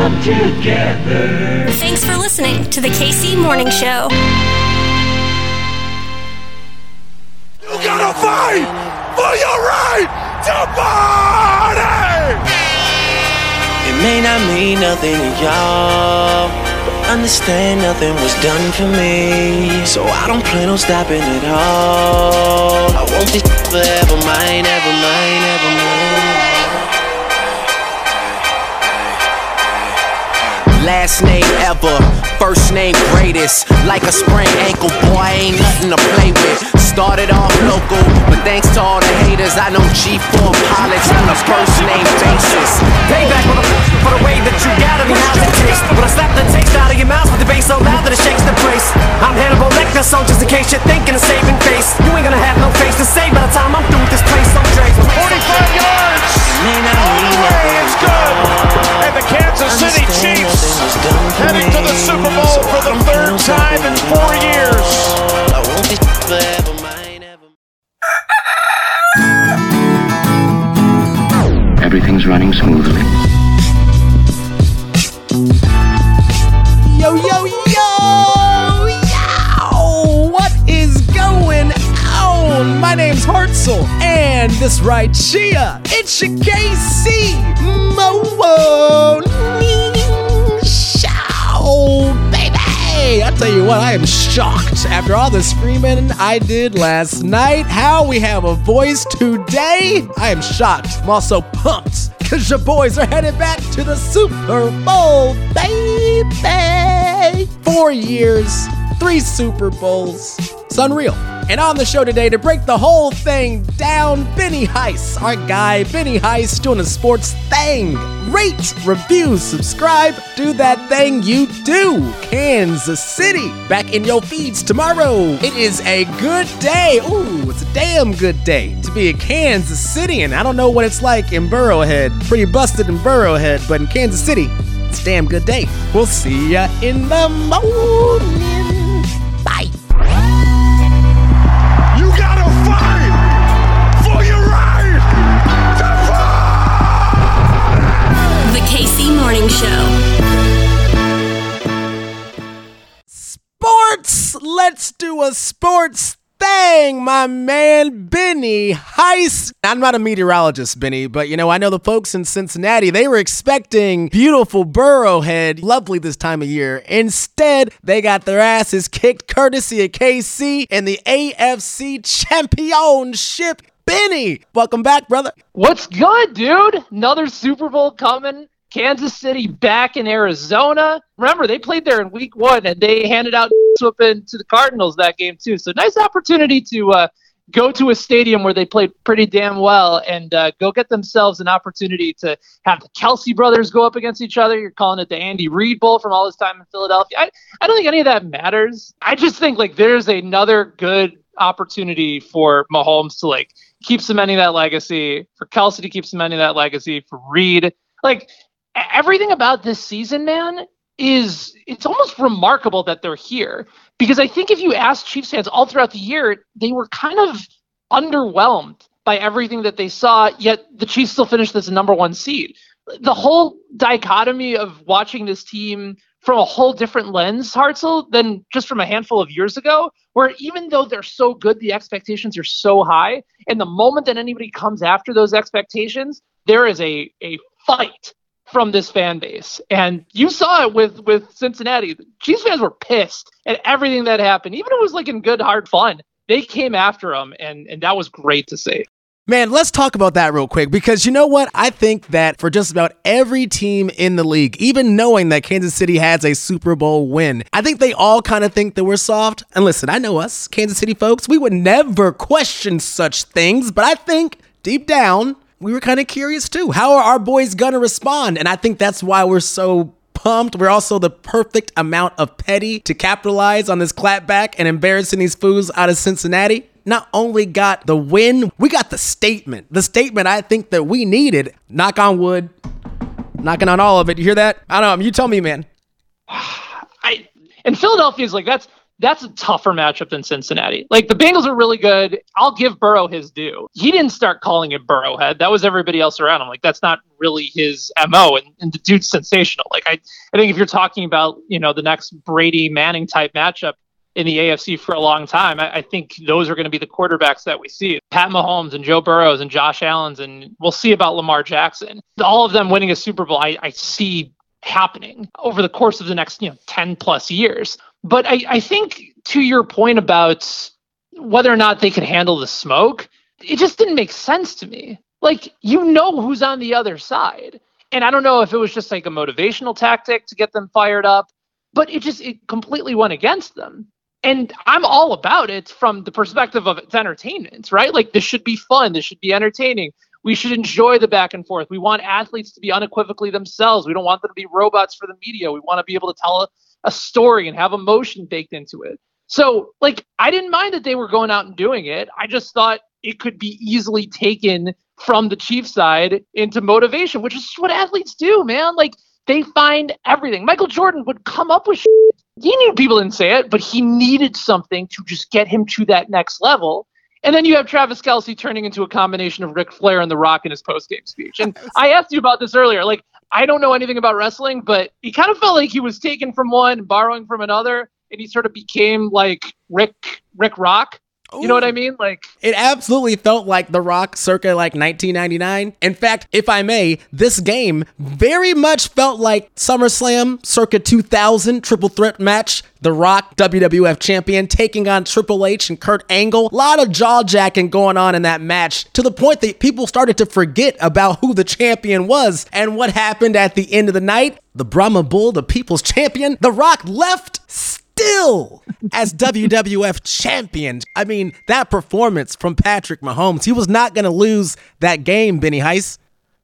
come together. Thanks for listening to the KC Morning Show. You gotta fight for your right to party! It may not mean nothing to y'all, but understand nothing was done for me. So I don't plan on stopping at all. I want this forever mine, ever mine, ever mine. Last name ever, first name greatest. Like a sprained ankle, boy, ain't nothing to play with. Started off local, but thanks to all the haters, I know G4 pilots on a first name basis. Payback for the, for the way that you got me. How's it taste? When I slap the taste out of your mouth with the bass so loud that it shakes the place. I'm Hannibal Lecter, so just in case you're thinking of saving face, you ain't gonna have no face to say by the time I'm through with this place. So Dre, and this right here, it's your KC Morning Show, baby! I tell you what, I am shocked after all the screaming I did last night. How we have a voice today? I am shocked. I'm also pumped because your boys are headed back to the Super Bowl, baby! Four years, three Super Bowls. It's unreal. And on the show today to break the whole thing down, Benny Heiss, our guy, Benny Heiss, doing a sports thing. Rate, review, subscribe, do that thing you do. Kansas City, back in your feeds tomorrow. It is a good day. Ooh, it's a damn good day to be a Kansas City, and I don't know what it's like in Burrowhead. Pretty busted in Burrowhead, but in Kansas City, it's a damn good day. We'll see ya in the morning. A sports thing, my man Benny Heiss. I'm not a meteorologist, Benny, but you know, I know the folks in Cincinnati, they were expecting beautiful Burrowhead, lovely this time of year. Instead, they got their asses kicked courtesy of KC and the AFC Championship. Benny, welcome back, brother. What's good, dude? Another Super Bowl coming. Kansas City back in Arizona. Remember, they played there in week one and they handed out whooping to the Cardinals that game, too. So, nice opportunity to uh, go to a stadium where they played pretty damn well and uh, go get themselves an opportunity to have the Kelce brothers go up against each other. You're calling it the Andy Reid Bowl from all his time in Philadelphia. I, I don't think any of that matters. I just think like there's another good opportunity for Mahomes to like keep cementing that legacy, for Kelce to keep cementing that legacy, for Reid. Like everything about this season, man, is it's almost remarkable that they're here. Because I think if you ask Chiefs fans all throughout the year, they were kind of underwhelmed by everything that they saw, yet the Chiefs still finished as the number one seed. The whole dichotomy of watching this team from a whole different lens, Hartzell, than just from a handful of years ago, where even though they're so good, the expectations are so high. And the moment that anybody comes after those expectations, there is a, a fight from this fan base. And you saw it with, with Cincinnati. Chiefs fans were pissed at everything that happened, even it was like in good, hard fun. They came after them, and, and that was great to see. Man, let's talk about that real quick because you know what? I think that for just about every team in the league, even knowing that Kansas City has a Super Bowl win, I think they all kind of think that we're soft. And listen, I know us, Kansas City folks, we would never question such things, but I think deep down, we were kind of curious too. How are our boys going to respond? And I think that's why we're so pumped. We're also the perfect amount of petty to capitalize on this clapback and embarrassing these fools out of Cincinnati not only got the win, we got the statement. The statement I think that we needed. Knock on wood. Knocking on all of it. You hear that? I don't know. You tell me, man. I and Philadelphia is like that's that's a tougher matchup than Cincinnati. Like the Bengals are really good. I'll give Burrow his due. He didn't start calling it Burrowhead. That was everybody else around him. Like that's not really his MO. And, and the dude's sensational. Like I, I think if you're talking about, you know, the next Brady Manning type matchup in the AFC for a long time, I, I think those are going to be the quarterbacks that we see. Pat Mahomes and Joe Burrows and Josh Allen's and we'll see about Lamar Jackson. All of them winning a Super Bowl, I, I see happening over the course of the next, you know, 10 plus years. But I, I think to your point about whether or not they could handle the smoke, it just didn't make sense to me. Like, you know who's on the other side. And I don't know if it was just like a motivational tactic to get them fired up, but it just it completely went against them. And I'm all about it from the perspective of it's entertainment, right? Like this should be fun, this should be entertaining. We should enjoy the back and forth. We want athletes to be unequivocally themselves. We don't want them to be robots for the media. We want to be able to tell a, a story and have emotion baked into it. So, like, I didn't mind that they were going out and doing it. I just thought it could be easily taken from the Chiefs side into motivation, which is what athletes do, man. Like, they find everything. Michael Jordan would come up with shit. He knew people didn't say it, but he needed something to just get him to that next level. And then you have Travis Kelce turning into a combination of Ric Flair and The Rock in his post game speech. And I asked you about this earlier. Like, I don't know anything about wrestling, but he kind of felt like he was taken from one, borrowing from another, and he sort of became like Rick Rick Rock. You know what I mean? Like It absolutely felt like The Rock circa like 1999. In fact, if I may, this game very much felt like SummerSlam circa 2000 triple threat match. The Rock, WWF champion, taking on Triple H and Kurt Angle. A lot of jaw jacking going on in that match to the point that people started to forget about who the champion was and what happened at the end of the night. The Brahma Bull, the people's champion, The Rock left still as WWF champion. I mean, that performance from Patrick Mahomes, he was not going to lose that game, Benny Heiss.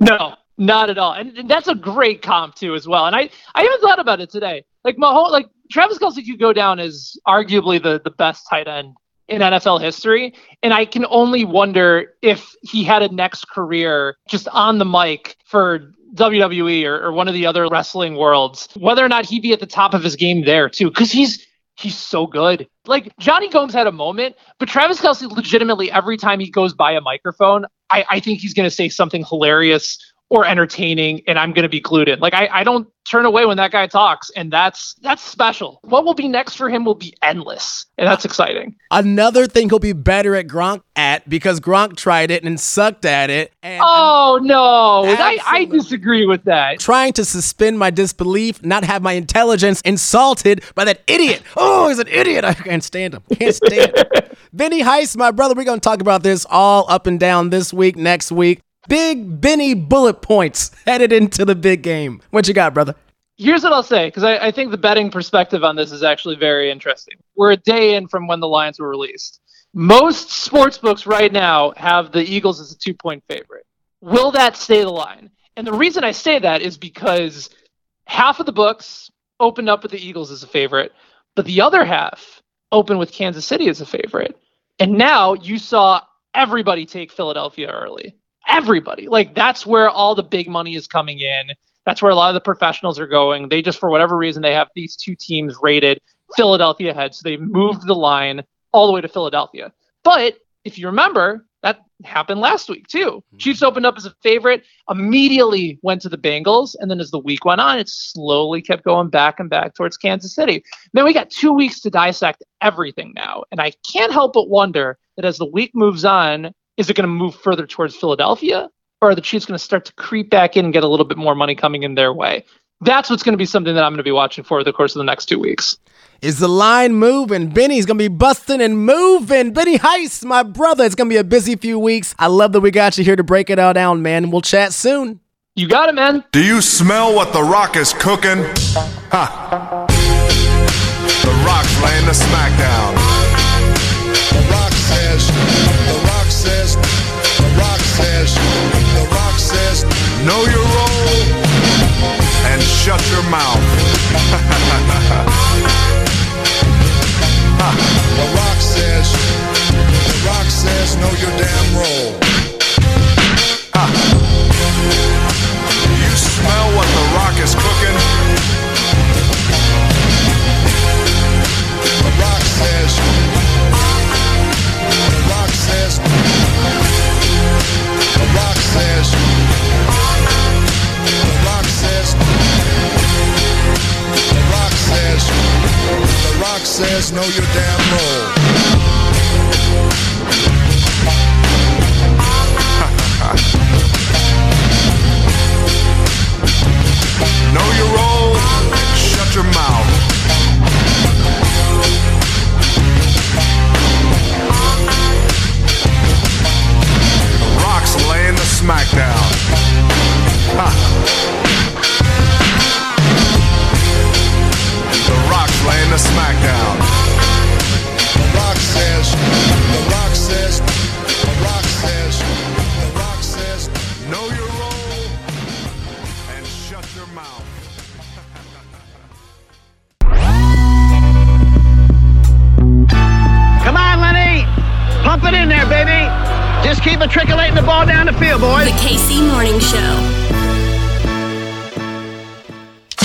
No, not at all. And that's a great comp too, as well. And I, I even thought about it today. Like Mahomes, like Travis Kelce could go down as arguably the the best tight end in NFL history. And I can only wonder if he had a next career just on the mic for WWE or, or one of the other wrestling worlds, whether or not he'd be at the top of his game there too, because he's he's so good. Like Johnny Gomes had a moment, but Travis Kelce legitimately every time he goes by a microphone, I, I think he's gonna say something hilarious or entertaining and I'm gonna be glued in. Like I, I don't turn away when that guy talks, and that's that's special. What will be next for him will be endless. And that's exciting. Another thing he'll be better at Gronk at because Gronk tried it and sucked at it. And Oh no. I, I disagree with that. trying to suspend my disbelief, not have my intelligence insulted by that idiot. Oh, he's an idiot. I can't stand him. Can't stand him. Benny Heiss, my brother, we're going to talk about this all up and down this week, next week. Big Benny bullet points headed into the big game. What you got, brother? Here's what I'll say, because I, I think the betting perspective on this is actually very interesting. We're a day in from when the lines were released. Most sports books right now have the Eagles as a two point favorite. Will that stay the line? And the reason I say that is because half of the books opened up with the Eagles as a favorite, but the other half opened with Kansas City as a favorite. And now you saw everybody take Philadelphia early. Everybody. Like that's where all the big money is coming in. That's where a lot of the professionals are going. They just, for whatever reason, they have these two teams rated Philadelphia ahead. So they moved the line all the way to Philadelphia. But if you remember, that happened last week too. Mm-hmm. Chiefs opened up as a favorite, immediately went to the Bengals, and then as the week went on, it slowly kept going back and back towards Kansas City. Then we got two weeks to dissect everything now, and I can't help but wonder that as the week moves on, is it going to move further towards Philadelphia, or are the Chiefs going to start to creep back in and get a little bit more money coming in their way? That's what's going to be something that I'm going to be watching for the course of the next two weeks. Is the line moving? Benny's gonna be busting and moving. Benny Heiss, my brother. It's gonna be a busy few weeks. I love that we got you here to break it all down, man. We'll chat soon. You got it, man. Do you smell what The Rock is cooking? Ha! The Rock's laying the smackdown. The Rock says, The says, The Rock says, Know your role and shut your mouth. says know your damn role.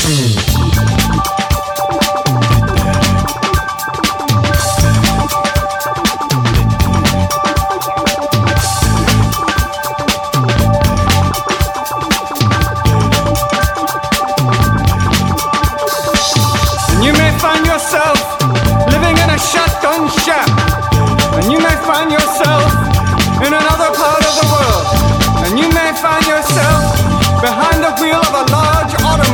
Mm.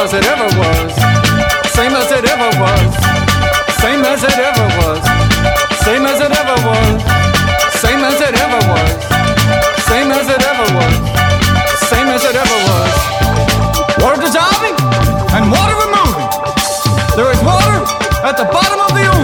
as it ever was. Same as it ever was. Same as it ever was. Same as it ever was. Same as it ever was. Same as it ever was. Same as it ever was. Water dissolving and water removing. There is water at the bottom of the ocean.